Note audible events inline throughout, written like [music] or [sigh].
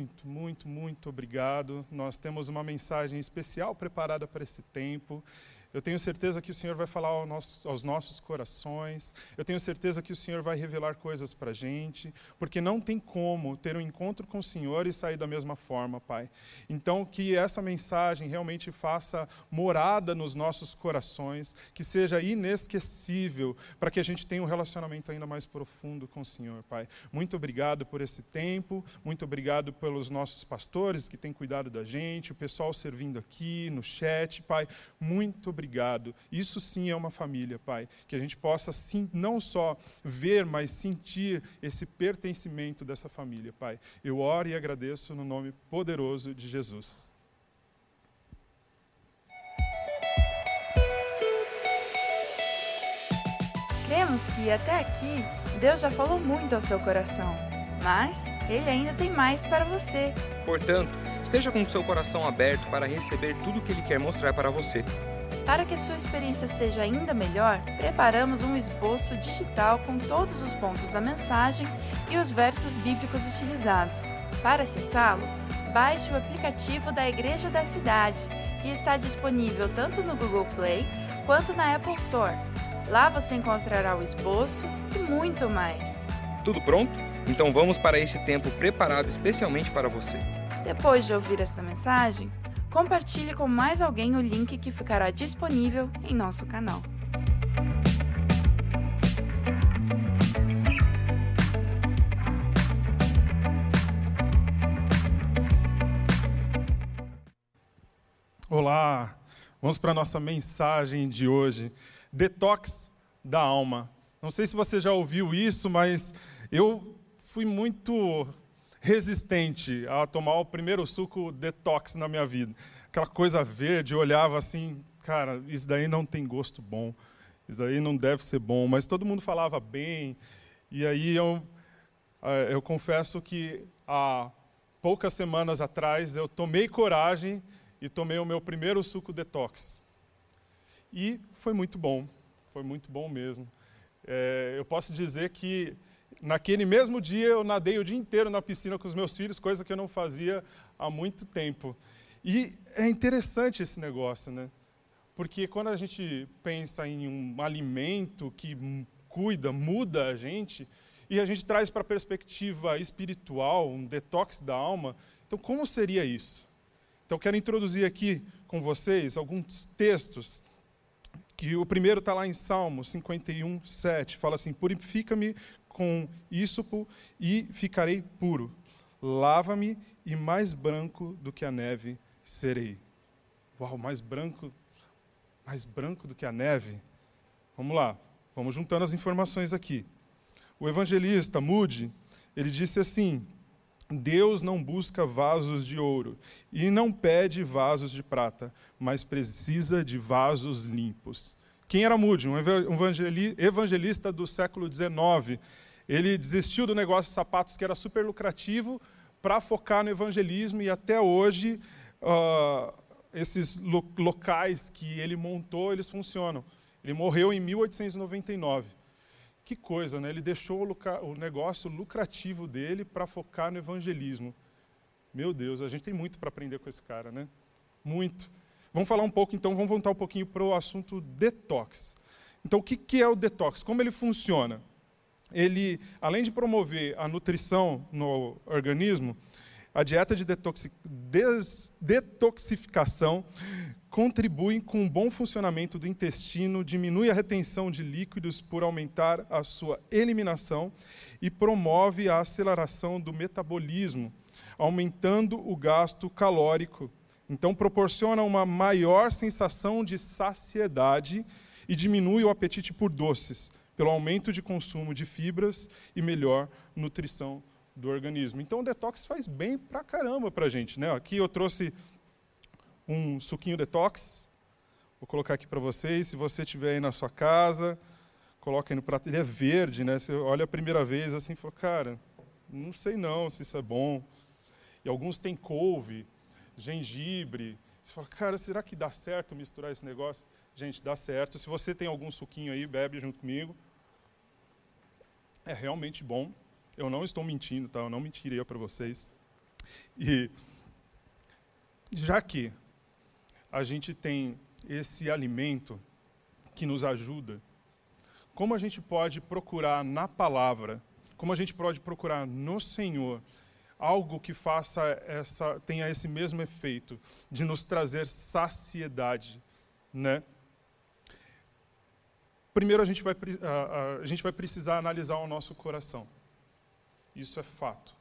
muito, muito, muito obrigado. Nós temos uma mensagem especial preparada para esse tempo. Eu tenho certeza que o Senhor vai falar ao nosso, aos nossos corações. Eu tenho certeza que o Senhor vai revelar coisas para a gente, porque não tem como ter um encontro com o Senhor e sair da mesma forma, Pai. Então, que essa mensagem realmente faça morada nos nossos corações, que seja inesquecível, para que a gente tenha um relacionamento ainda mais profundo com o Senhor, Pai. Muito obrigado por esse tempo, muito obrigado pelos nossos pastores que têm cuidado da gente, o pessoal servindo aqui no chat, Pai. Muito obrigado obrigado. Isso sim é uma família, Pai. Que a gente possa sim, não só ver, mas sentir esse pertencimento dessa família, Pai. Eu oro e agradeço no nome poderoso de Jesus. Cremos que até aqui Deus já falou muito ao seu coração, mas Ele ainda tem mais para você. Portanto, esteja com o seu coração aberto para receber tudo o que Ele quer mostrar para você. Para que sua experiência seja ainda melhor, preparamos um esboço digital com todos os pontos da mensagem e os versos bíblicos utilizados. Para acessá-lo, baixe o aplicativo da Igreja da Cidade, que está disponível tanto no Google Play quanto na Apple Store. Lá você encontrará o esboço e muito mais. Tudo pronto? Então vamos para esse tempo preparado especialmente para você. Depois de ouvir esta mensagem, compartilhe com mais alguém o link que ficará disponível em nosso canal. Olá, vamos para a nossa mensagem de hoje: Detox da alma. Não sei se você já ouviu isso, mas eu fui muito resistente a tomar o primeiro suco detox na minha vida. Aquela coisa verde, eu olhava assim, cara, isso daí não tem gosto bom, isso daí não deve ser bom, mas todo mundo falava bem, e aí eu, eh, eu confesso que há poucas semanas atrás eu tomei coragem e tomei o meu primeiro suco detox. E foi muito bom, foi muito bom mesmo. É, eu posso dizer que Naquele mesmo dia eu nadei o dia inteiro na piscina com os meus filhos, coisa que eu não fazia há muito tempo. E é interessante esse negócio, né? Porque quando a gente pensa em um alimento que cuida, muda a gente, e a gente traz para a perspectiva espiritual, um detox da alma, então como seria isso? Então quero introduzir aqui com vocês alguns textos que o primeiro está lá em Salmo 51, 7, fala assim, purifica-me com ísopo e ficarei puro. Lava-me e mais branco do que a neve serei. Uau, mais branco, mais branco do que a neve. Vamos lá, vamos juntando as informações aqui. O evangelista Moody, ele disse assim: Deus não busca vasos de ouro e não pede vasos de prata, mas precisa de vasos limpos. Quem era Moody? Um evangelista do século XIX ele desistiu do negócio de sapatos que era super lucrativo para focar no evangelismo e até hoje uh, esses lo locais que ele montou, eles funcionam. Ele morreu em 1899. Que coisa, né? Ele deixou o, o negócio lucrativo dele para focar no evangelismo. Meu Deus, a gente tem muito para aprender com esse cara, né? Muito. Vamos falar um pouco, então, vamos voltar um pouquinho para o assunto detox. Então, o que, que é o detox? Como ele funciona? ele, além de promover a nutrição no organismo, a dieta de detoxi des detoxificação contribui com o bom funcionamento do intestino, diminui a retenção de líquidos por aumentar a sua eliminação e promove a aceleração do metabolismo, aumentando o gasto calórico. Então, proporciona uma maior sensação de saciedade e diminui o apetite por doces pelo aumento de consumo de fibras e melhor nutrição do organismo. Então o detox faz bem pra caramba para a gente. Né? Aqui eu trouxe um suquinho detox, vou colocar aqui para vocês. Se você tiver aí na sua casa, coloca aí no prato. Ele é verde, né? Você olha a primeira vez assim e fala, cara, não sei não se isso é bom. E alguns têm couve, gengibre. Você fala, cara, será que dá certo misturar esse negócio? Gente, dá certo. Se você tem algum suquinho aí, bebe junto comigo é realmente bom. Eu não estou mentindo, tá? Eu não mentiria para vocês. E já que a gente tem esse alimento que nos ajuda, como a gente pode procurar na palavra, como a gente pode procurar no Senhor algo que faça essa tenha esse mesmo efeito de nos trazer saciedade, né? Primeiro a gente vai a, a, gente vai precisar analisar o nosso coração. Isso é fato.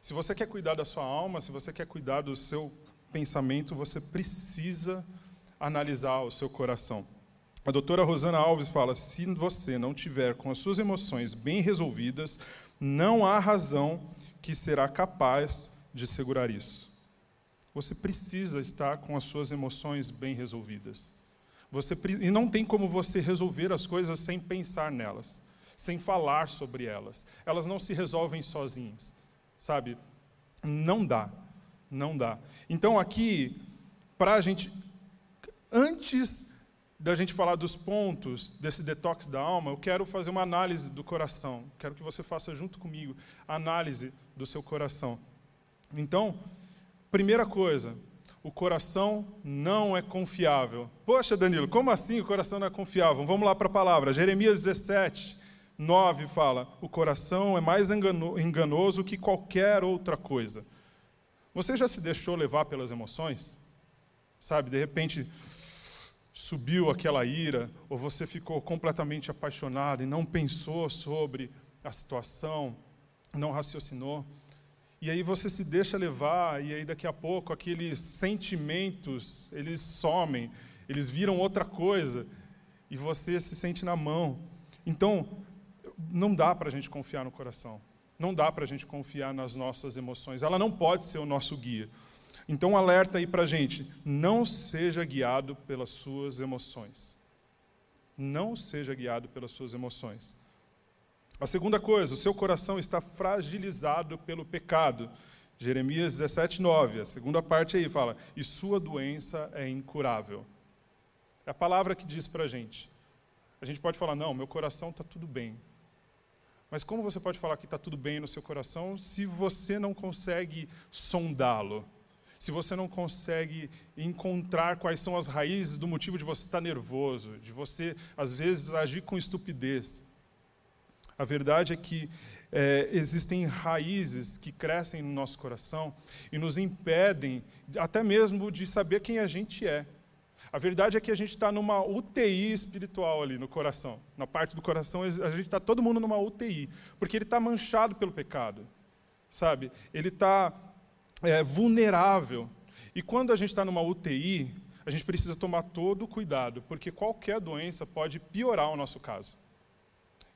Se você quer cuidar da sua alma, se você quer cuidar do seu pensamento, você precisa analisar o seu coração. A doutora Rosana Alves fala: se você não tiver com as suas emoções bem resolvidas, não há razão que será capaz de segurar isso. Você precisa estar com as suas emoções bem resolvidas. Você, e não tem como você resolver as coisas sem pensar nelas, sem falar sobre elas. Elas não se resolvem sozinhas, sabe? Não dá, não dá. Então aqui, para a gente, antes da gente falar dos pontos desse detox da alma, eu quero fazer uma análise do coração. Quero que você faça junto comigo a análise do seu coração. Então, primeira coisa, o coração não é confiável. Poxa, Danilo, como assim o coração não é confiável? Vamos lá para a palavra. Jeremias 17, 9 fala: O coração é mais enganoso que qualquer outra coisa. Você já se deixou levar pelas emoções? Sabe, de repente subiu aquela ira, ou você ficou completamente apaixonado e não pensou sobre a situação, não raciocinou. E aí você se deixa levar, e aí daqui a pouco aqueles sentimentos, eles somem, eles viram outra coisa, e você se sente na mão. Então, não dá para a gente confiar no coração. Não dá para a gente confiar nas nossas emoções. Ela não pode ser o nosso guia. Então, alerta aí para gente: não seja guiado pelas suas emoções. Não seja guiado pelas suas emoções. A segunda coisa, o seu coração está fragilizado pelo pecado. Jeremias 17, 9. A segunda parte aí fala: e sua doença é incurável. É a palavra que diz para a gente. A gente pode falar: não, meu coração está tudo bem. Mas como você pode falar que está tudo bem no seu coração se você não consegue sondá-lo? Se você não consegue encontrar quais são as raízes do motivo de você estar nervoso, de você, às vezes, agir com estupidez? A verdade é que é, existem raízes que crescem no nosso coração e nos impedem até mesmo de saber quem a gente é. A verdade é que a gente está numa UTI espiritual ali no coração. Na parte do coração, a gente está todo mundo numa UTI, porque ele está manchado pelo pecado, sabe? Ele está é, vulnerável. E quando a gente está numa UTI, a gente precisa tomar todo o cuidado, porque qualquer doença pode piorar o nosso caso.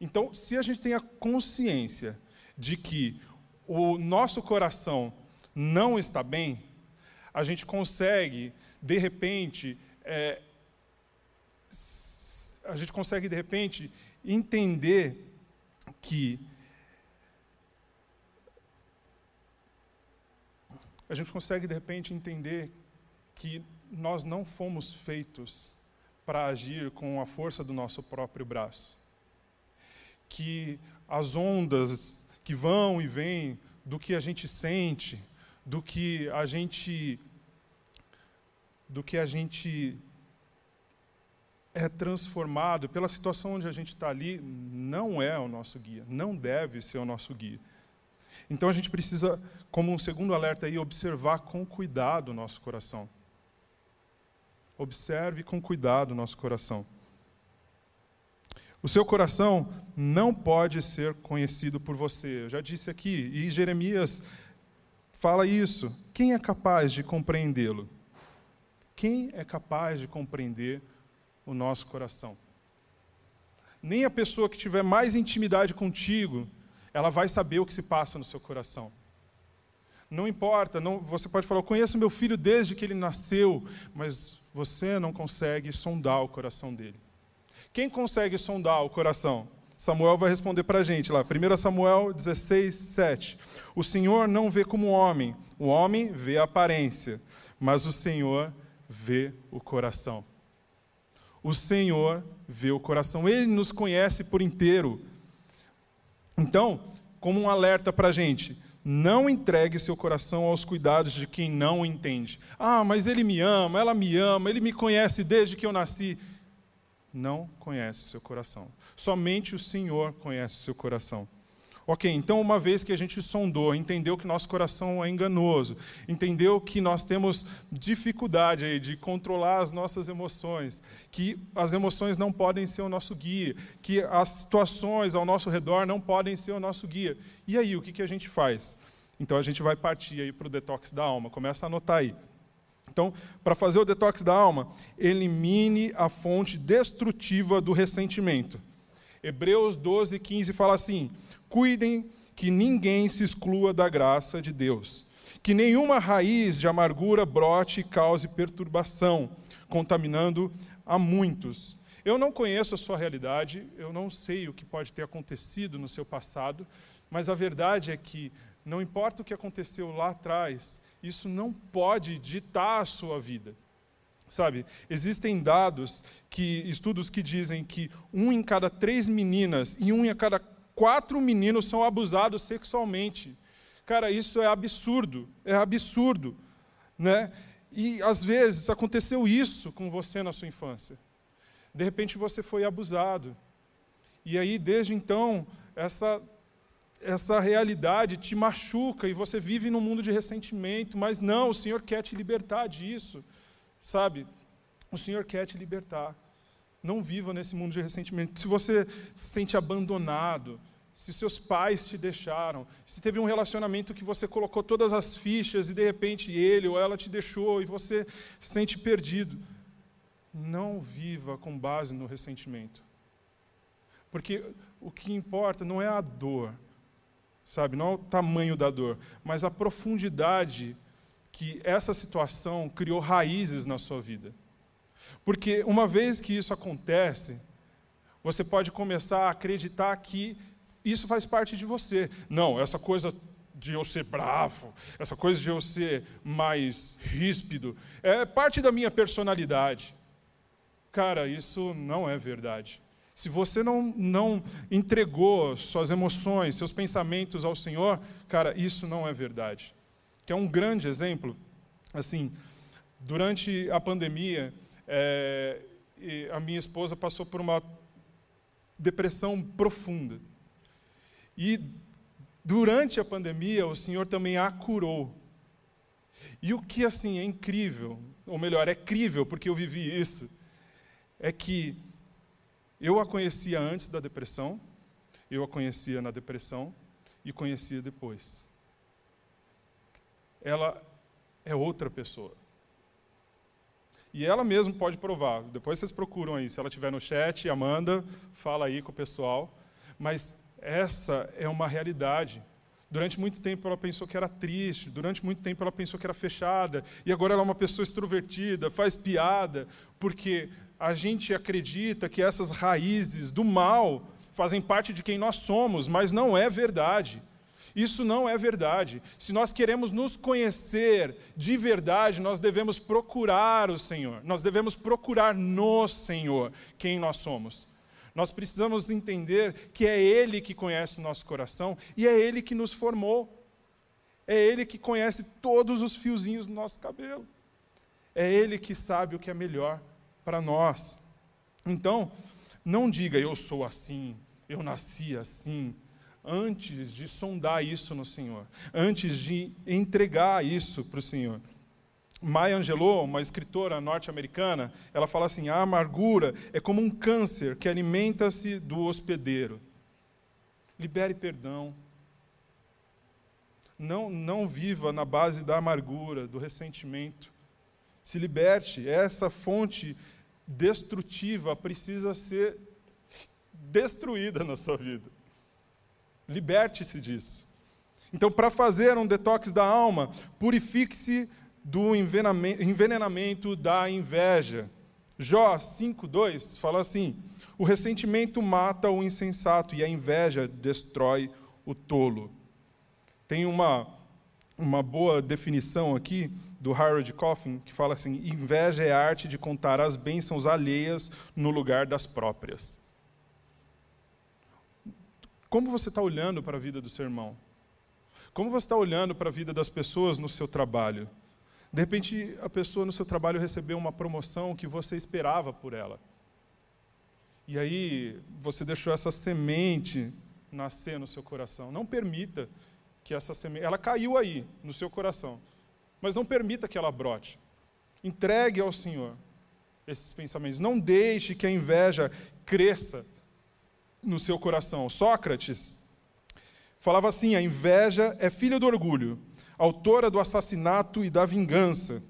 Então, se a gente tem a consciência de que o nosso coração não está bem, a gente consegue, de repente, é, a gente consegue, de repente, entender que a gente consegue, de repente, entender que nós não fomos feitos para agir com a força do nosso próprio braço que as ondas que vão e vêm do que a gente sente, do que a gente do que a gente é transformado pela situação onde a gente está ali, não é o nosso guia, não deve ser o nosso guia. Então a gente precisa, como um segundo alerta aí, observar com cuidado o nosso coração. Observe com cuidado o nosso coração. O seu coração não pode ser conhecido por você. Eu já disse aqui, e Jeremias fala isso. Quem é capaz de compreendê-lo? Quem é capaz de compreender o nosso coração? Nem a pessoa que tiver mais intimidade contigo, ela vai saber o que se passa no seu coração. Não importa, não, você pode falar, eu conheço meu filho desde que ele nasceu, mas você não consegue sondar o coração dele. Quem consegue sondar o coração? Samuel vai responder para a gente lá, 1 Samuel 16, 7. O Senhor não vê como homem, o homem vê a aparência, mas o Senhor vê o coração. O Senhor vê o coração, Ele nos conhece por inteiro. Então, como um alerta para a gente, Não entregue seu coração aos cuidados de quem não entende. Ah, mas ele me ama, ela me ama, ele me conhece desde que eu nasci. Não conhece seu coração. Somente o Senhor conhece seu coração. Ok, então uma vez que a gente sondou, entendeu que nosso coração é enganoso, entendeu que nós temos dificuldade aí de controlar as nossas emoções, que as emoções não podem ser o nosso guia, que as situações ao nosso redor não podem ser o nosso guia. E aí, o que, que a gente faz? Então a gente vai partir aí para o detox da alma. Começa a anotar aí. Então, para fazer o detox da alma, elimine a fonte destrutiva do ressentimento. Hebreus 12, 15 fala assim: Cuidem que ninguém se exclua da graça de Deus, que nenhuma raiz de amargura brote e cause perturbação, contaminando a muitos. Eu não conheço a sua realidade, eu não sei o que pode ter acontecido no seu passado, mas a verdade é que, não importa o que aconteceu lá atrás, isso não pode ditar a sua vida. Sabe, existem dados, que estudos que dizem que um em cada três meninas e um em cada quatro meninos são abusados sexualmente. Cara, isso é absurdo, é absurdo, né? E às vezes aconteceu isso com você na sua infância. De repente você foi abusado. E aí desde então essa essa realidade te machuca e você vive num mundo de ressentimento, mas não, o Senhor quer te libertar disso. Sabe? O Senhor quer te libertar. Não viva nesse mundo de ressentimento. Se você se sente abandonado, se seus pais te deixaram, se teve um relacionamento que você colocou todas as fichas e de repente ele ou ela te deixou e você se sente perdido, não viva com base no ressentimento. Porque o que importa não é a dor, sabe? Não é o tamanho da dor, mas a profundidade que essa situação criou raízes na sua vida. Porque uma vez que isso acontece, você pode começar a acreditar que isso faz parte de você. Não, essa coisa de eu ser bravo, essa coisa de eu ser mais ríspido, é parte da minha personalidade. Cara, isso não é verdade. Se você não, não entregou suas emoções, seus pensamentos ao Senhor, cara, isso não é verdade. Que é um grande exemplo. Assim, durante a pandemia, é, a minha esposa passou por uma depressão profunda. E durante a pandemia, o Senhor também a curou. E o que assim é incrível, ou melhor, é crível, porque eu vivi isso, é que eu a conhecia antes da depressão, eu a conhecia na depressão e conhecia depois. Ela é outra pessoa. E ela mesma pode provar. Depois vocês procuram aí. Se ela estiver no chat, Amanda, fala aí com o pessoal. Mas essa é uma realidade. Durante muito tempo ela pensou que era triste, durante muito tempo ela pensou que era fechada, e agora ela é uma pessoa extrovertida, faz piada, porque a gente acredita que essas raízes do mal fazem parte de quem nós somos, mas não é verdade. Isso não é verdade. Se nós queremos nos conhecer de verdade, nós devemos procurar o Senhor. Nós devemos procurar no Senhor quem nós somos. Nós precisamos entender que é Ele que conhece o nosso coração e é Ele que nos formou. É Ele que conhece todos os fiozinhos do nosso cabelo. É Ele que sabe o que é melhor para nós. Então, não diga eu sou assim, eu nasci assim, antes de sondar isso no Senhor, antes de entregar isso para o Senhor. Maya Angelou, uma escritora norte-americana, ela fala assim: a amargura é como um câncer que alimenta-se do hospedeiro. Libere perdão. Não, não viva na base da amargura, do ressentimento. Se liberte. Essa fonte destrutiva precisa ser destruída na sua vida. Liberte-se disso. Então, para fazer um detox da alma, purifique-se do envenenamento da inveja. Jó 5:2 fala assim: O ressentimento mata o insensato e a inveja destrói o tolo. Tem uma uma boa definição aqui do Harold Coffin que fala assim: inveja é a arte de contar as bênçãos alheias no lugar das próprias. Como você está olhando para a vida do seu irmão? Como você está olhando para a vida das pessoas no seu trabalho? De repente, a pessoa no seu trabalho recebeu uma promoção que você esperava por ela. E aí, você deixou essa semente nascer no seu coração. Não permita que essa semente. Ela caiu aí, no seu coração. Mas não permita que ela brote. Entregue ao Senhor esses pensamentos. Não deixe que a inveja cresça no seu coração. Sócrates falava assim: a inveja é filha do orgulho, autora do assassinato e da vingança,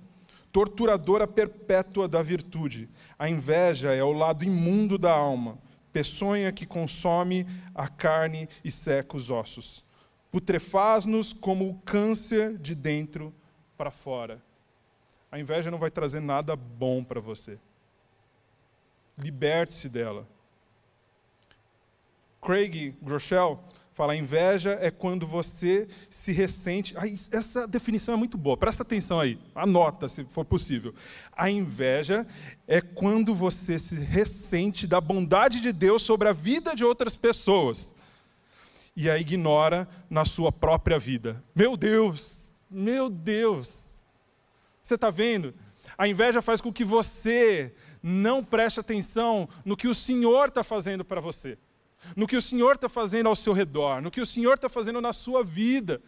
torturadora perpétua da virtude. A inveja é o lado imundo da alma, peçonha que consome a carne e seca os ossos. Putrefaz-nos como o câncer de dentro para fora. A inveja não vai trazer nada bom para você. Liberte-se dela. Craig Groeschel fala: inveja é quando você se ressente. Essa definição é muito boa, presta atenção aí, anota se for possível. A inveja é quando você se ressente da bondade de Deus sobre a vida de outras pessoas e a ignora na sua própria vida. Meu Deus, meu Deus. Você está vendo? A inveja faz com que você não preste atenção no que o Senhor está fazendo para você, no que o Senhor está fazendo ao seu redor, no que o Senhor está fazendo na sua vida.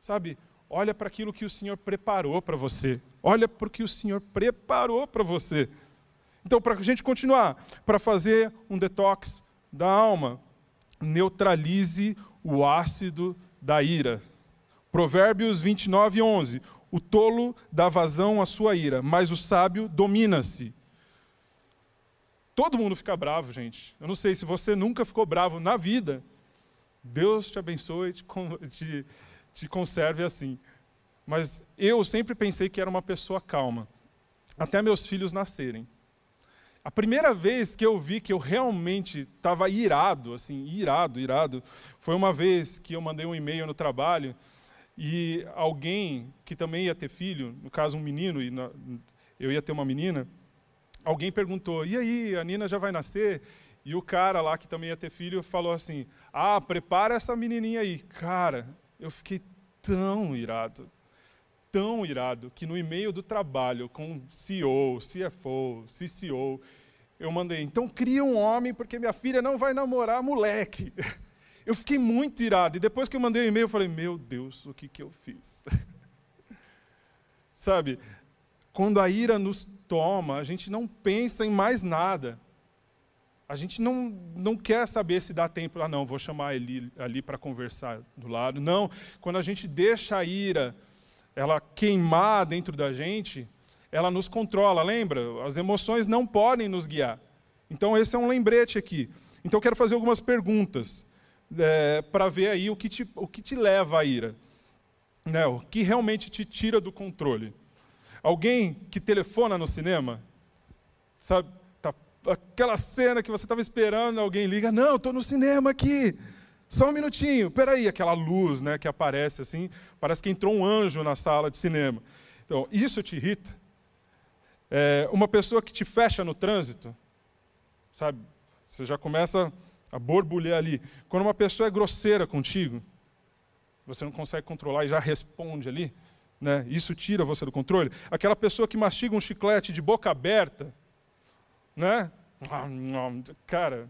Sabe? Olha para aquilo que o Senhor preparou para você. Olha para o que o Senhor preparou para você. Então, para a gente continuar, para fazer um detox da alma, neutralize o ácido da ira. Provérbios 29, 11. O tolo dá vazão à sua ira, mas o sábio domina-se. Todo mundo fica bravo, gente. Eu não sei se você nunca ficou bravo na vida. Deus te abençoe te, te, te conserve assim. Mas eu sempre pensei que era uma pessoa calma, até meus filhos nascerem. A primeira vez que eu vi que eu realmente estava irado, assim, irado, irado, foi uma vez que eu mandei um e-mail no trabalho e alguém que também ia ter filho, no caso um menino, e eu ia ter uma menina, alguém perguntou: e aí, a Nina já vai nascer? E o cara lá que também ia ter filho falou assim: ah, prepara essa menininha aí. Cara, eu fiquei tão irado, tão irado, que no e-mail do trabalho, com CEO, CFO, CCO, eu mandei: então cria um homem, porque minha filha não vai namorar moleque. [laughs] Eu fiquei muito irado. E depois que eu mandei o e-mail, eu falei: Meu Deus, o que, que eu fiz? [laughs] Sabe, quando a ira nos toma, a gente não pensa em mais nada. A gente não, não quer saber se dá tempo. Ah, não, vou chamar ele ali para conversar do lado. Não, quando a gente deixa a ira ela queimar dentro da gente, ela nos controla, lembra? As emoções não podem nos guiar. Então, esse é um lembrete aqui. Então, eu quero fazer algumas perguntas é, para ver aí o que, te, o que te leva à ira. Né? O que realmente te tira do controle. Alguém que telefona no cinema, sabe? Tá, aquela cena que você estava esperando, alguém liga, não, estou no cinema aqui. Só um minutinho, peraí, aquela luz né, que aparece assim, parece que entrou um anjo na sala de cinema. Então, isso te irrita? É, uma pessoa que te fecha no trânsito, sabe? Você já começa a borbulhar ali. Quando uma pessoa é grosseira contigo, você não consegue controlar e já responde ali, né? Isso tira você do controle. Aquela pessoa que mastiga um chiclete de boca aberta, né? Cara,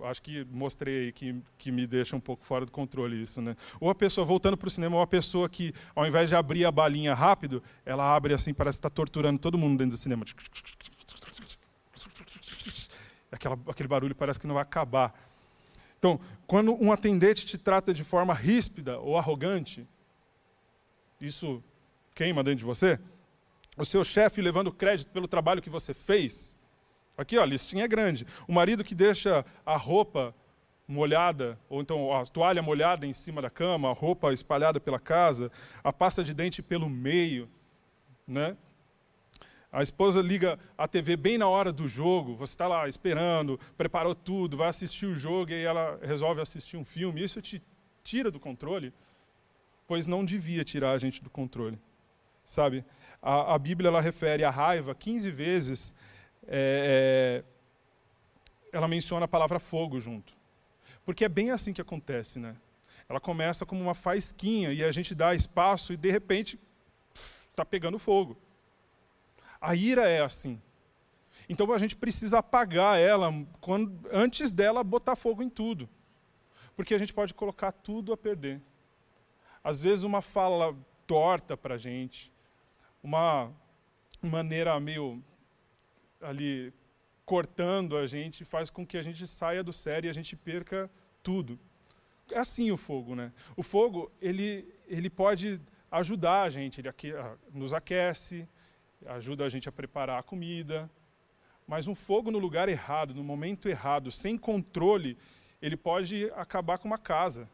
acho que mostrei que, que me deixa um pouco fora do controle isso, né? Ou a pessoa, voltando para o cinema, ou a pessoa que, ao invés de abrir a balinha rápido, ela abre assim, parece estar tá torturando todo mundo dentro do cinema aquela, aquele barulho parece que não vai acabar. Então, quando um atendente te trata de forma ríspida ou arrogante, isso queima dentro de você? O seu chefe levando crédito pelo trabalho que você fez? Aqui, ó, a listinha é grande. O marido que deixa a roupa molhada, ou então a toalha molhada em cima da cama, a roupa espalhada pela casa, a pasta de dente pelo meio, né? A esposa liga a TV bem na hora do jogo, você está lá esperando, preparou tudo, vai assistir o jogo e ela resolve assistir um filme. Isso te tira do controle, pois não devia tirar a gente do controle. Sabe? A, a Bíblia ela refere a raiva 15 vezes, é, é, ela menciona a palavra fogo junto. Porque é bem assim que acontece, né? Ela começa como uma faisquinha e a gente dá espaço e de repente está pegando fogo. A ira é assim. Então a gente precisa apagar ela quando, antes dela botar fogo em tudo. Porque a gente pode colocar tudo a perder. Às vezes uma fala torta para a gente, uma maneira meio ali cortando a gente, faz com que a gente saia do sério e a gente perca tudo. É assim o fogo, né? O fogo, ele, ele pode ajudar a gente, ele nos aquece, ajuda a gente a preparar a comida, mas um fogo no lugar errado, no momento errado, sem controle, ele pode acabar com uma casa,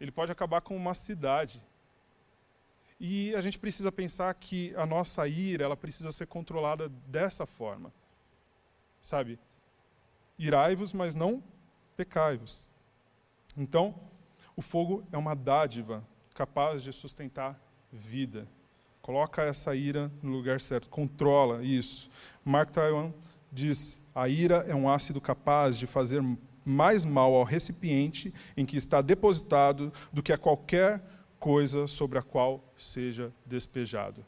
ele pode acabar com uma cidade. E a gente precisa pensar que a nossa ira, ela precisa ser controlada dessa forma. Sabe? Irai-vos, mas não pecai-vos. Então, o fogo é uma dádiva capaz de sustentar vida. Coloca essa ira no lugar certo, controla isso. Mark Twain diz: a ira é um ácido capaz de fazer mais mal ao recipiente em que está depositado do que a qualquer coisa sobre a qual seja despejado.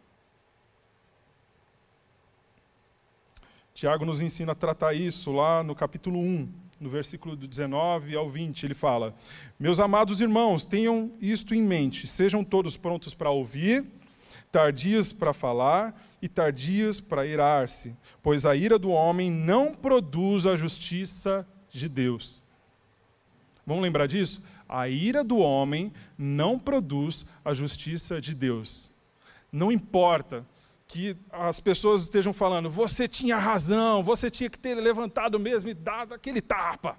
Tiago nos ensina a tratar isso lá no capítulo 1, no versículo 19 ao 20. Ele fala: Meus amados irmãos, tenham isto em mente, sejam todos prontos para ouvir, tardios para falar e tardios para irar-se, pois a ira do homem não produz a justiça de Deus. Vamos lembrar disso? A ira do homem não produz a justiça de Deus. Não importa que as pessoas estejam falando, você tinha razão, você tinha que ter levantado mesmo e dado aquele tapa.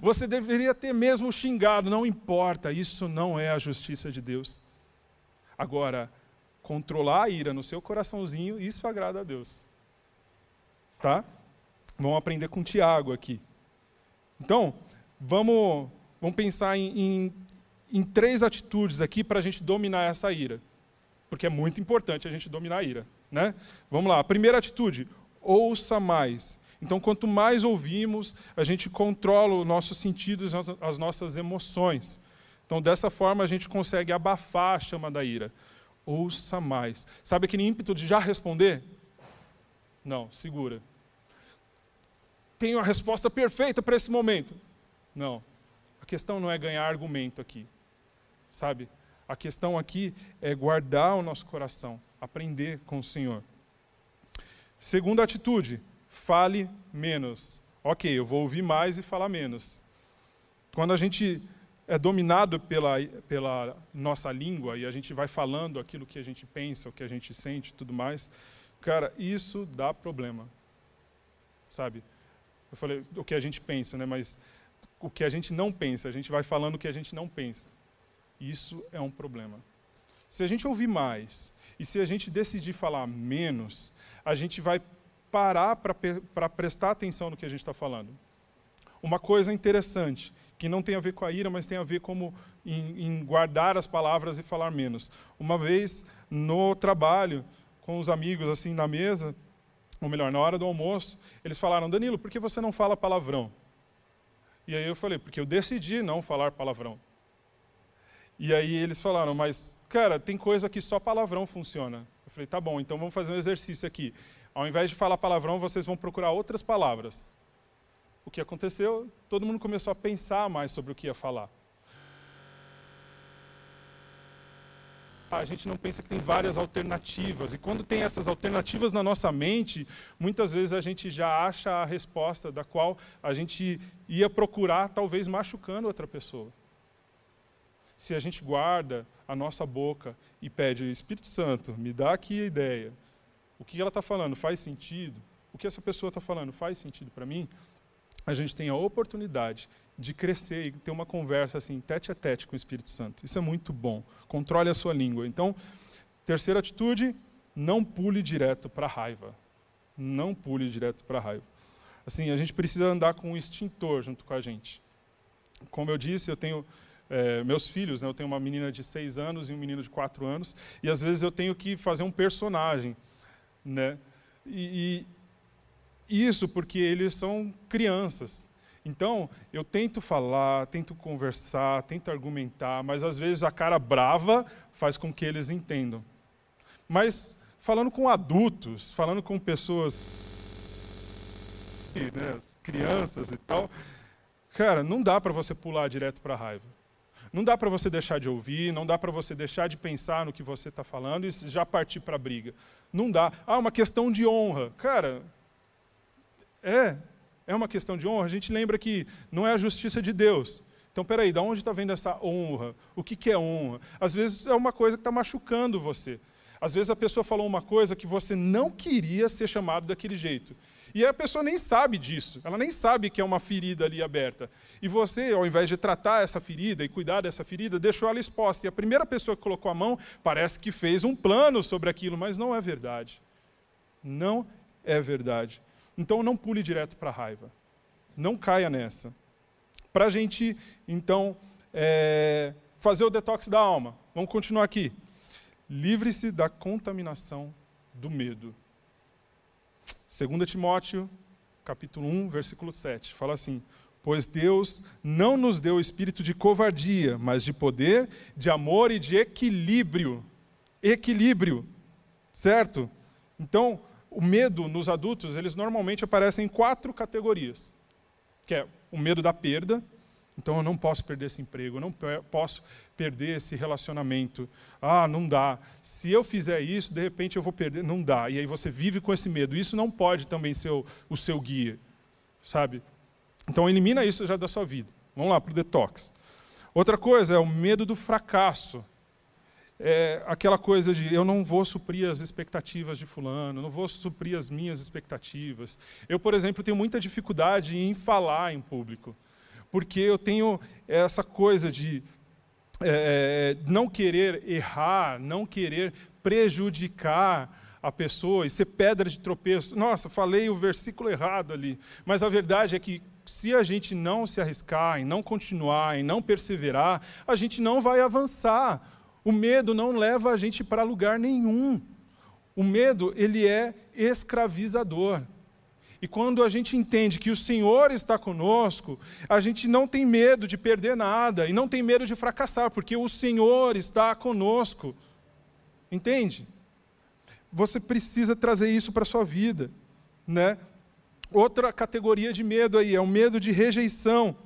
Você deveria ter mesmo xingado, não importa, isso não é a justiça de Deus. Agora, controlar a ira no seu coraçãozinho, isso agrada a Deus. Tá? Vamos aprender com Tiago aqui. Então, vamos, vamos pensar em, em, em três atitudes aqui para a gente dominar essa ira. Porque é muito importante a gente dominar a ira. Né? Vamos lá, a primeira atitude, ouça mais. Então, quanto mais ouvimos, a gente controla os nossos sentidos, as nossas emoções. Então, dessa forma, a gente consegue abafar a chama da ira. Ouça mais. Sabe aquele ímpeto de já responder? Não, segura. Tenho a resposta perfeita para esse momento. Não. A questão não é ganhar argumento aqui. Sabe? A questão aqui é guardar o nosso coração aprender com o Senhor. Segunda atitude, fale menos. Ok, eu vou ouvir mais e falar menos. Quando a gente é dominado pela, pela nossa língua e a gente vai falando aquilo que a gente pensa, o que a gente sente tudo mais, cara, isso dá problema. Sabe? Eu falei o que a gente pensa, né? mas o que a gente não pensa, a gente vai falando o que a gente não pensa. Isso é um problema. Se a gente ouvir mais e se a gente decidir falar menos, a gente vai parar para prestar atenção no que a gente está falando. Uma coisa interessante, que não tem a ver com a ira, mas tem a ver como em, em guardar as palavras e falar menos. Uma vez no trabalho, com os amigos assim na mesa, ou melhor, na hora do almoço, eles falaram: Danilo, por que você não fala palavrão? E aí eu falei: porque eu decidi não falar palavrão. E aí eles falaram, mas, cara, tem coisa que só palavrão funciona. Eu falei, tá bom, então vamos fazer um exercício aqui. Ao invés de falar palavrão, vocês vão procurar outras palavras. O que aconteceu? Todo mundo começou a pensar mais sobre o que ia falar. A gente não pensa que tem várias alternativas. E quando tem essas alternativas na nossa mente, muitas vezes a gente já acha a resposta da qual a gente ia procurar, talvez machucando outra pessoa se a gente guarda a nossa boca e pede, Espírito Santo, me dá aqui a ideia. O que ela está falando faz sentido? O que essa pessoa está falando faz sentido para mim? A gente tem a oportunidade de crescer e ter uma conversa assim, tete a tete com o Espírito Santo. Isso é muito bom. Controle a sua língua. Então, terceira atitude, não pule direto para a raiva. Não pule direto para a raiva. Assim, a gente precisa andar com um extintor junto com a gente. Como eu disse, eu tenho é, meus filhos, né? eu tenho uma menina de seis anos e um menino de quatro anos, e às vezes eu tenho que fazer um personagem. Né? E, e isso porque eles são crianças. Então, eu tento falar, tento conversar, tento argumentar, mas às vezes a cara brava faz com que eles entendam. Mas falando com adultos, falando com pessoas, né, crianças e tal, cara, não dá para você pular direto para a raiva. Não dá para você deixar de ouvir, não dá para você deixar de pensar no que você está falando e já partir para a briga. Não dá. Ah, uma questão de honra. Cara, é, é uma questão de honra. A gente lembra que não é a justiça de Deus. Então, peraí, de onde está vendo essa honra? O que, que é honra? Às vezes é uma coisa que está machucando você. Às vezes a pessoa falou uma coisa que você não queria ser chamado daquele jeito. E a pessoa nem sabe disso, ela nem sabe que é uma ferida ali aberta. E você, ao invés de tratar essa ferida e cuidar dessa ferida, deixou ela exposta. E a primeira pessoa que colocou a mão parece que fez um plano sobre aquilo, mas não é verdade. Não é verdade. Então não pule direto para a raiva. Não caia nessa. Para a gente, então, é, fazer o detox da alma. Vamos continuar aqui. Livre-se da contaminação do medo. 2 Timóteo, capítulo 1, versículo 7, fala assim: Pois Deus não nos deu espírito de covardia, mas de poder, de amor e de equilíbrio. Equilíbrio, certo? Então, o medo nos adultos, eles normalmente aparecem em quatro categorias. Que é o medo da perda, então eu não posso perder esse emprego, eu não posso perder esse relacionamento. Ah, não dá. Se eu fizer isso, de repente eu vou perder. Não dá. E aí você vive com esse medo. Isso não pode também ser o, o seu guia, sabe? Então elimina isso já da sua vida. Vamos lá para o detox. Outra coisa é o medo do fracasso. É aquela coisa de eu não vou suprir as expectativas de fulano, não vou suprir as minhas expectativas. Eu, por exemplo, tenho muita dificuldade em falar em público, porque eu tenho essa coisa de é, é, não querer errar, não querer prejudicar a pessoa e ser pedra de tropeço. Nossa, falei o versículo errado ali. Mas a verdade é que se a gente não se arriscar, e não continuar, e não perseverar, a gente não vai avançar. O medo não leva a gente para lugar nenhum. O medo, ele é escravizador. E quando a gente entende que o Senhor está conosco, a gente não tem medo de perder nada e não tem medo de fracassar, porque o Senhor está conosco. Entende? Você precisa trazer isso para a sua vida. Né? Outra categoria de medo aí é o medo de rejeição.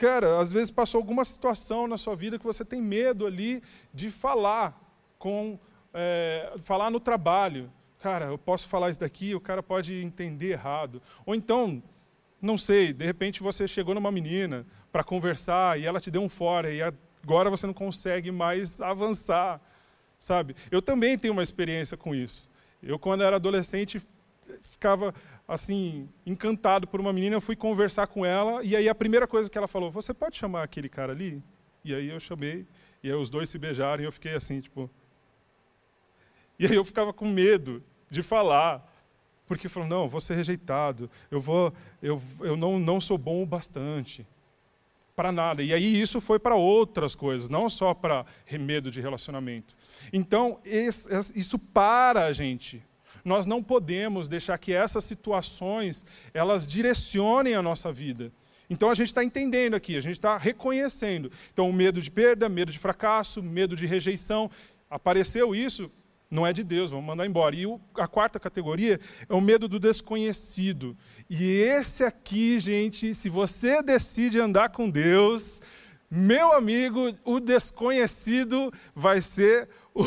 Cara, às vezes passou alguma situação na sua vida que você tem medo ali de falar com é, falar no trabalho cara, eu posso falar isso daqui, o cara pode entender errado. Ou então, não sei, de repente você chegou numa menina para conversar e ela te deu um fora e agora você não consegue mais avançar, sabe? Eu também tenho uma experiência com isso. Eu, quando era adolescente, ficava assim, encantado por uma menina, eu fui conversar com ela e aí a primeira coisa que ela falou, você pode chamar aquele cara ali? E aí eu chamei, e aí os dois se beijaram e eu fiquei assim, tipo... E aí eu ficava com medo de falar. Porque falou, não, vou ser rejeitado, eu, vou, eu, eu não, não sou bom o bastante. Para nada. E aí isso foi para outras coisas, não só para medo de relacionamento. Então, isso para a gente. Nós não podemos deixar que essas situações, elas direcionem a nossa vida. Então a gente está entendendo aqui, a gente está reconhecendo. Então, o medo de perda, medo de fracasso, medo de rejeição. Apareceu isso, não é de Deus, vamos mandar embora. E o, a quarta categoria é o medo do desconhecido. E esse aqui, gente, se você decide andar com Deus, meu amigo, o desconhecido vai ser o,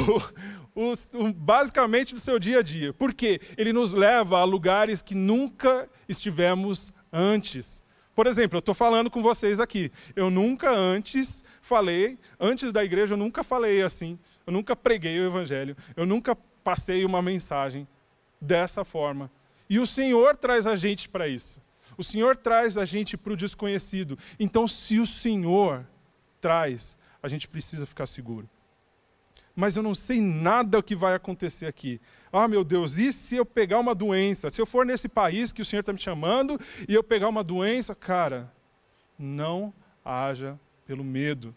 o, o, basicamente do seu dia a dia. Por quê? Ele nos leva a lugares que nunca estivemos antes. Por exemplo, eu estou falando com vocês aqui. Eu nunca antes falei, antes da igreja, eu nunca falei assim. Eu nunca preguei o Evangelho. Eu nunca passei uma mensagem dessa forma. E o Senhor traz a gente para isso. O Senhor traz a gente para o desconhecido. Então, se o Senhor traz, a gente precisa ficar seguro. Mas eu não sei nada o que vai acontecer aqui. Ah, meu Deus, e se eu pegar uma doença? Se eu for nesse país que o Senhor está me chamando e eu pegar uma doença? Cara, não haja pelo medo.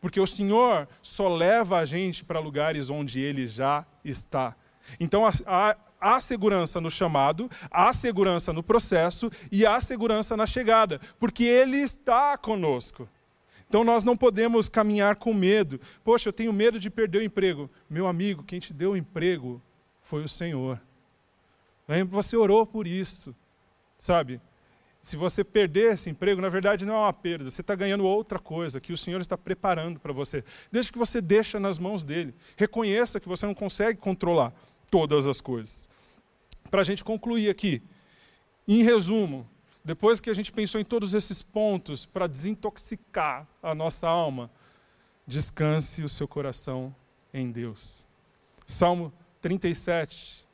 Porque o Senhor só leva a gente para lugares onde Ele já está. Então há, há segurança no chamado, há segurança no processo e há segurança na chegada, porque Ele está conosco. Então nós não podemos caminhar com medo. Poxa, eu tenho medo de perder o emprego. Meu amigo, quem te deu o emprego foi o Senhor. Você orou por isso, sabe? Se você perder esse emprego, na verdade não é uma perda, você está ganhando outra coisa que o Senhor está preparando para você. Desde que você deixa nas mãos dele. Reconheça que você não consegue controlar todas as coisas. Para a gente concluir aqui, em resumo, depois que a gente pensou em todos esses pontos para desintoxicar a nossa alma, descanse o seu coração em Deus. Salmo 37,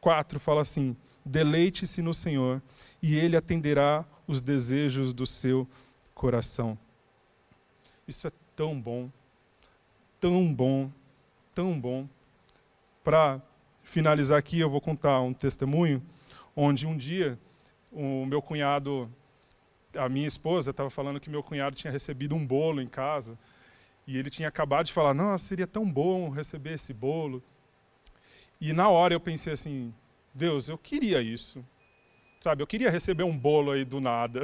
4 fala assim: Deleite-se no Senhor, e Ele atenderá os desejos do seu coração. Isso é tão bom, tão bom, tão bom. Para finalizar aqui, eu vou contar um testemunho onde um dia o meu cunhado, a minha esposa estava falando que meu cunhado tinha recebido um bolo em casa e ele tinha acabado de falar: "Nossa, seria tão bom receber esse bolo". E na hora eu pensei assim: Deus, eu queria isso, sabe? Eu queria receber um bolo aí do nada.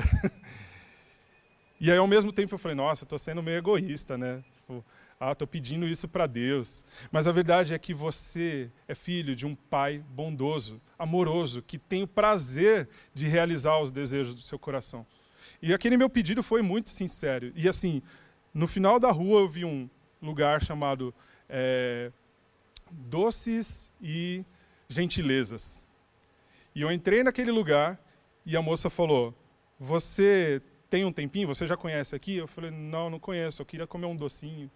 [laughs] e aí ao mesmo tempo eu falei: Nossa, estou sendo meio egoísta, né? Tipo, ah, estou pedindo isso para Deus. Mas a verdade é que você é filho de um pai bondoso, amoroso, que tem o prazer de realizar os desejos do seu coração. E aquele meu pedido foi muito sincero. E assim, no final da rua eu vi um lugar chamado é, Doces e Gentilezas. E eu entrei naquele lugar e a moça falou: Você tem um tempinho? Você já conhece aqui? Eu falei: Não, não conheço. Eu queria comer um docinho.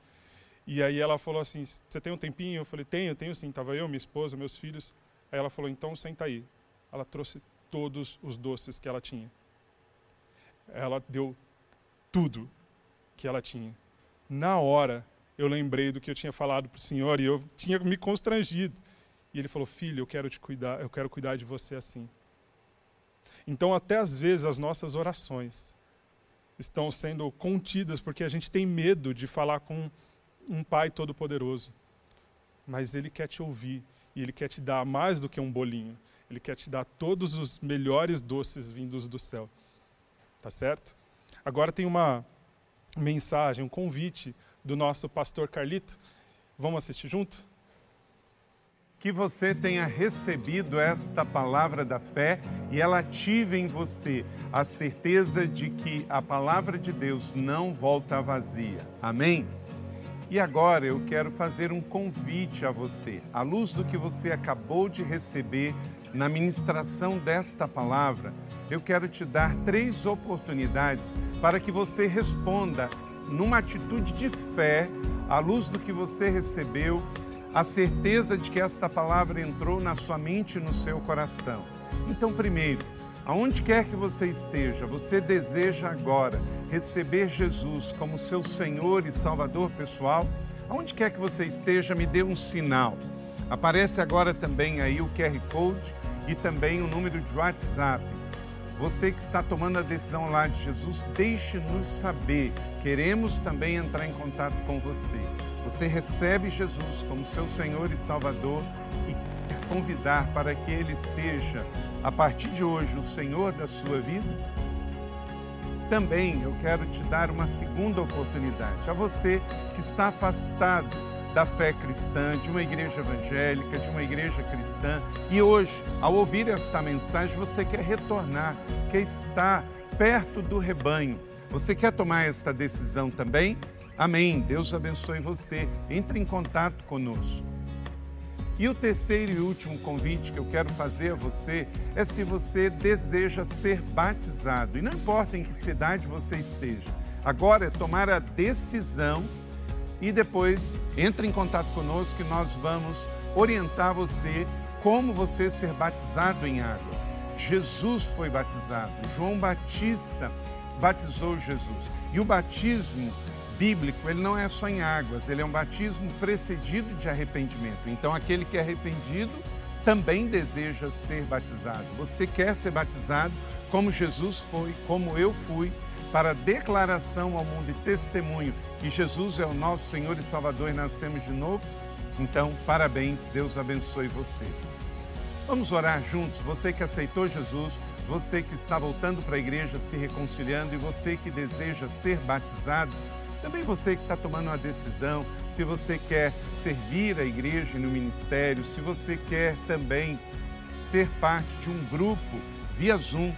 E aí ela falou assim: Você tem um tempinho? Eu falei: Tenho, tenho sim. Estava eu, minha esposa, meus filhos. Aí ela falou: Então senta aí. Ela trouxe todos os doces que ela tinha. Ela deu tudo que ela tinha. Na hora, eu lembrei do que eu tinha falado para o Senhor e eu tinha me constrangido. E ele falou: Filho, eu quero te cuidar, eu quero cuidar de você assim. Então, até às vezes, as nossas orações estão sendo contidas porque a gente tem medo de falar com um Pai todo-poderoso, mas Ele quer te ouvir e Ele quer te dar mais do que um bolinho. Ele quer te dar todos os melhores doces vindos do céu. Tá certo? Agora tem uma mensagem, um convite do nosso pastor Carlito. Vamos assistir junto? Que você tenha recebido esta palavra da fé e ela ative em você a certeza de que a palavra de Deus não volta vazia. Amém? E agora eu quero fazer um convite a você, à luz do que você acabou de receber na ministração desta palavra, eu quero te dar três oportunidades para que você responda numa atitude de fé, à luz do que você recebeu, a certeza de que esta palavra entrou na sua mente e no seu coração. Então, primeiro, Aonde quer que você esteja, você deseja agora receber Jesus como seu Senhor e Salvador pessoal? Aonde quer que você esteja, me dê um sinal. Aparece agora também aí o QR Code e também o número de WhatsApp. Você que está tomando a decisão lá de Jesus, deixe-nos saber. Queremos também entrar em contato com você. Você recebe Jesus como seu Senhor e Salvador e quer convidar para que ele seja a partir de hoje, o Senhor da sua vida? Também eu quero te dar uma segunda oportunidade. A você que está afastado da fé cristã, de uma igreja evangélica, de uma igreja cristã, e hoje, ao ouvir esta mensagem, você quer retornar, quer estar perto do rebanho. Você quer tomar esta decisão também? Amém. Deus abençoe você. Entre em contato conosco. E o terceiro e último convite que eu quero fazer a você é se você deseja ser batizado. E não importa em que cidade você esteja, agora é tomar a decisão e depois entre em contato conosco que nós vamos orientar você como você ser batizado em águas. Jesus foi batizado, João Batista batizou Jesus. E o batismo bíblico, ele não é só em águas, ele é um batismo precedido de arrependimento. Então, aquele que é arrependido também deseja ser batizado. Você quer ser batizado como Jesus foi, como eu fui, para declaração ao mundo e testemunho que Jesus é o nosso Senhor e Salvador e nascemos de novo? Então, parabéns, Deus abençoe você. Vamos orar juntos. Você que aceitou Jesus, você que está voltando para a igreja, se reconciliando e você que deseja ser batizado. Também você que está tomando uma decisão, se você quer servir a igreja no ministério, se você quer também ser parte de um grupo via Zoom,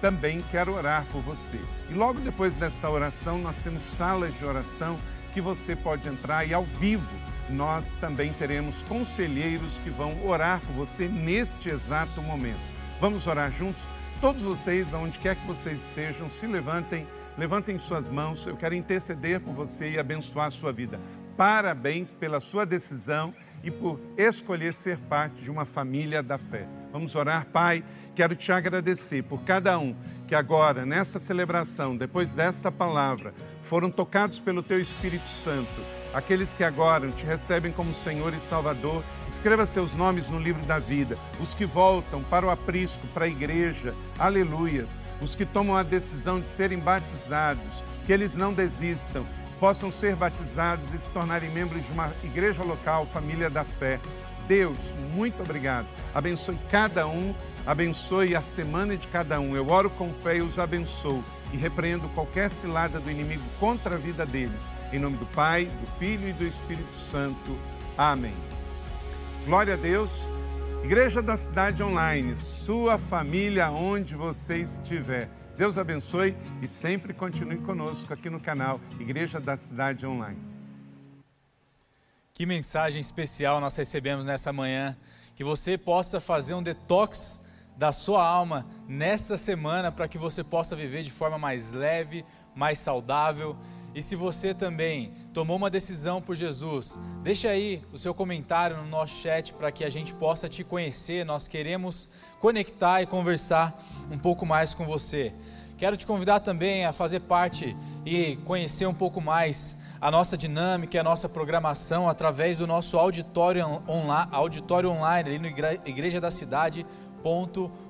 também quero orar por você. E logo depois desta oração, nós temos salas de oração que você pode entrar e ao vivo nós também teremos conselheiros que vão orar por você neste exato momento. Vamos orar juntos? Todos vocês, aonde quer que vocês estejam, se levantem, levantem suas mãos. Eu quero interceder por você e abençoar a sua vida. Parabéns pela sua decisão e por escolher ser parte de uma família da fé. Vamos orar, Pai. Quero te agradecer por cada um que agora, nessa celebração, depois desta palavra, foram tocados pelo Teu Espírito Santo Aqueles que agora te recebem como Senhor e Salvador, escreva seus nomes no livro da vida. Os que voltam para o aprisco, para a igreja, aleluias. Os que tomam a decisão de serem batizados, que eles não desistam, possam ser batizados e se tornarem membros de uma igreja local, família da fé. Deus, muito obrigado. Abençoe cada um, abençoe a semana de cada um. Eu oro com fé e os abençoo e repreendo qualquer cilada do inimigo contra a vida deles. Em nome do Pai, do Filho e do Espírito Santo. Amém. Glória a Deus. Igreja da Cidade Online, sua família onde você estiver. Deus abençoe e sempre continue conosco aqui no canal Igreja da Cidade Online. Que mensagem especial nós recebemos nessa manhã. Que você possa fazer um detox da sua alma nesta semana para que você possa viver de forma mais leve, mais saudável. E se você também tomou uma decisão por Jesus, deixa aí o seu comentário no nosso chat para que a gente possa te conhecer. Nós queremos conectar e conversar um pouco mais com você. Quero te convidar também a fazer parte e conhecer um pouco mais a nossa dinâmica a nossa programação através do nosso auditório, onla auditório online ali no Igreja da Cidade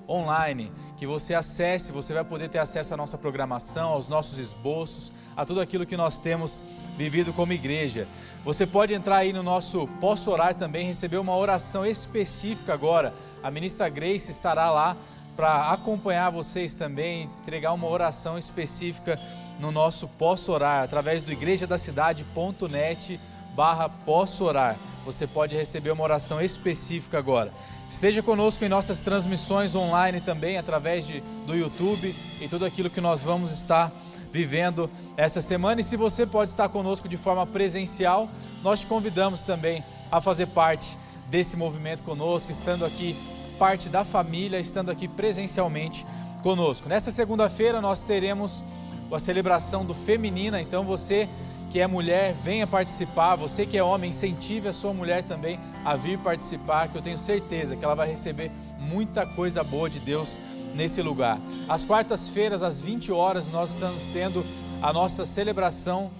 online, que você acesse, você vai poder ter acesso à nossa programação, aos nossos esboços, a tudo aquilo que nós temos vivido como igreja. Você pode entrar aí no nosso Posso Orar também, receber uma oração específica agora. A ministra Grace estará lá para acompanhar vocês também, entregar uma oração específica no nosso Posso Orar, através do igrejadacidade.net barra Posso Orar. Você pode receber uma oração específica agora. Esteja conosco em nossas transmissões online também, através de, do YouTube e tudo aquilo que nós vamos estar vivendo essa semana. E se você pode estar conosco de forma presencial, nós te convidamos também a fazer parte desse movimento conosco, estando aqui parte da família, estando aqui presencialmente conosco. Nesta segunda-feira nós teremos a celebração do Feminina, então você que é mulher, venha participar. Você que é homem, incentive a sua mulher também a vir participar, que eu tenho certeza que ela vai receber muita coisa boa de Deus nesse lugar. Às quartas-feiras, às 20 horas, nós estamos tendo a nossa celebração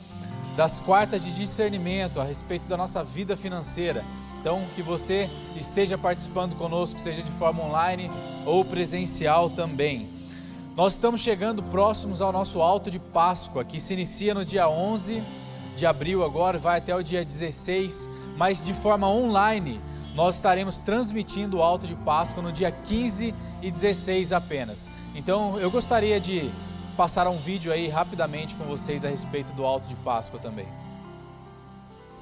das quartas de discernimento a respeito da nossa vida financeira. Então, que você esteja participando conosco, seja de forma online ou presencial também. Nós estamos chegando próximos ao nosso alto de Páscoa, que se inicia no dia 11 de abril agora, vai até o dia 16, mas de forma online. Nós estaremos transmitindo o Alto de Páscoa no dia 15 e 16 apenas. Então eu gostaria de passar um vídeo aí rapidamente com vocês a respeito do Alto de Páscoa também.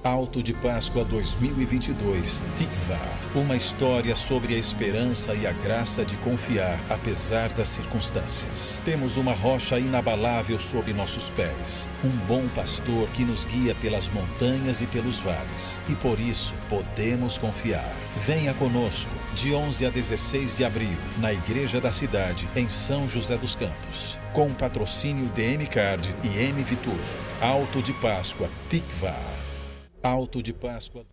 Alto de Páscoa 2022, Tikva. Uma história sobre a esperança e a graça de confiar apesar das circunstâncias. Temos uma rocha inabalável sob nossos pés, um bom pastor que nos guia pelas montanhas e pelos vales, e por isso podemos confiar. Venha conosco, de 11 a 16 de abril, na Igreja da Cidade, em São José dos Campos com patrocínio de M Card e M Vituso. Alto de Páscoa, Tikva. Alto de Páscoa.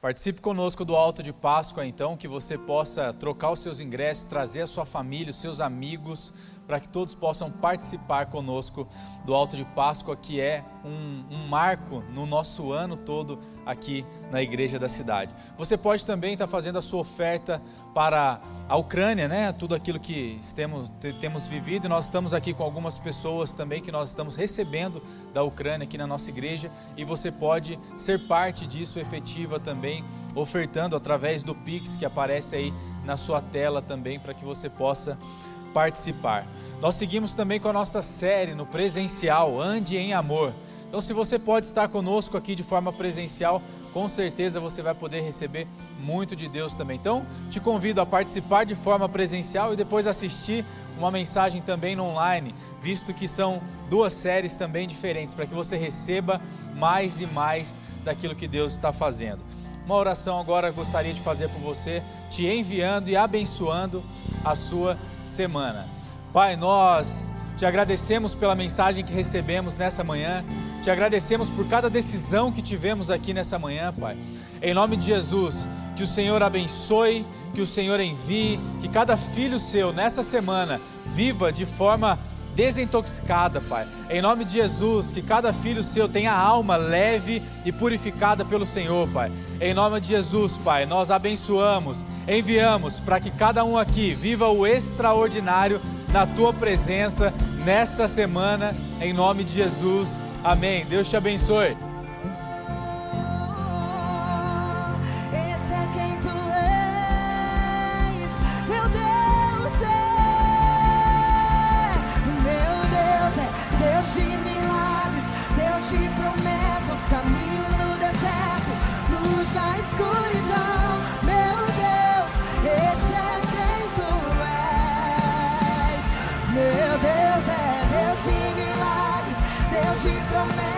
Participe conosco do Alto de Páscoa, então, que você possa trocar os seus ingressos, trazer a sua família, os seus amigos, para que todos possam participar conosco do Alto de Páscoa, que é um, um, marco no nosso ano todo aqui na igreja da cidade. Você pode também estar fazendo a sua oferta para a Ucrânia, né? Tudo aquilo que temos, temos vivido, e nós estamos aqui com algumas pessoas também que nós estamos recebendo da Ucrânia aqui na nossa igreja, e você pode ser parte disso efetiva também, ofertando através do Pix que aparece aí na sua tela também, para que você possa participar. Nós seguimos também com a nossa série no presencial, Ande em Amor. Então, se você pode estar conosco aqui de forma presencial, com certeza você vai poder receber muito de Deus também. Então, te convido a participar de forma presencial e depois assistir uma mensagem também online, visto que são duas séries também diferentes, para que você receba mais e mais daquilo que Deus está fazendo. Uma oração agora gostaria de fazer por você, te enviando e abençoando a sua semana. Pai, nós te agradecemos pela mensagem que recebemos nessa manhã, te agradecemos por cada decisão que tivemos aqui nessa manhã, Pai. Em nome de Jesus, que o Senhor abençoe, que o Senhor envie, que cada filho seu nessa semana viva de forma desintoxicada, Pai. Em nome de Jesus, que cada filho seu tenha a alma leve e purificada pelo Senhor, Pai. Em nome de Jesus, Pai, nós abençoamos enviamos para que cada um aqui viva o extraordinário na tua presença nesta semana, em nome de Jesus. Amém. Deus te abençoe. De milagres, Deus de promessas,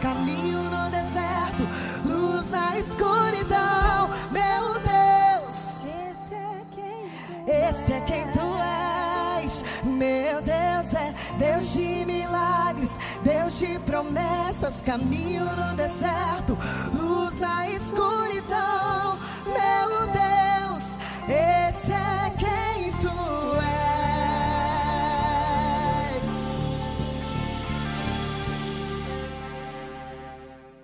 caminho no deserto, luz na escuridão, meu Deus. Esse é quem tu és, meu Deus é Deus de milagres, Deus de promessas, caminho no deserto, luz na escuridão, meu Deus.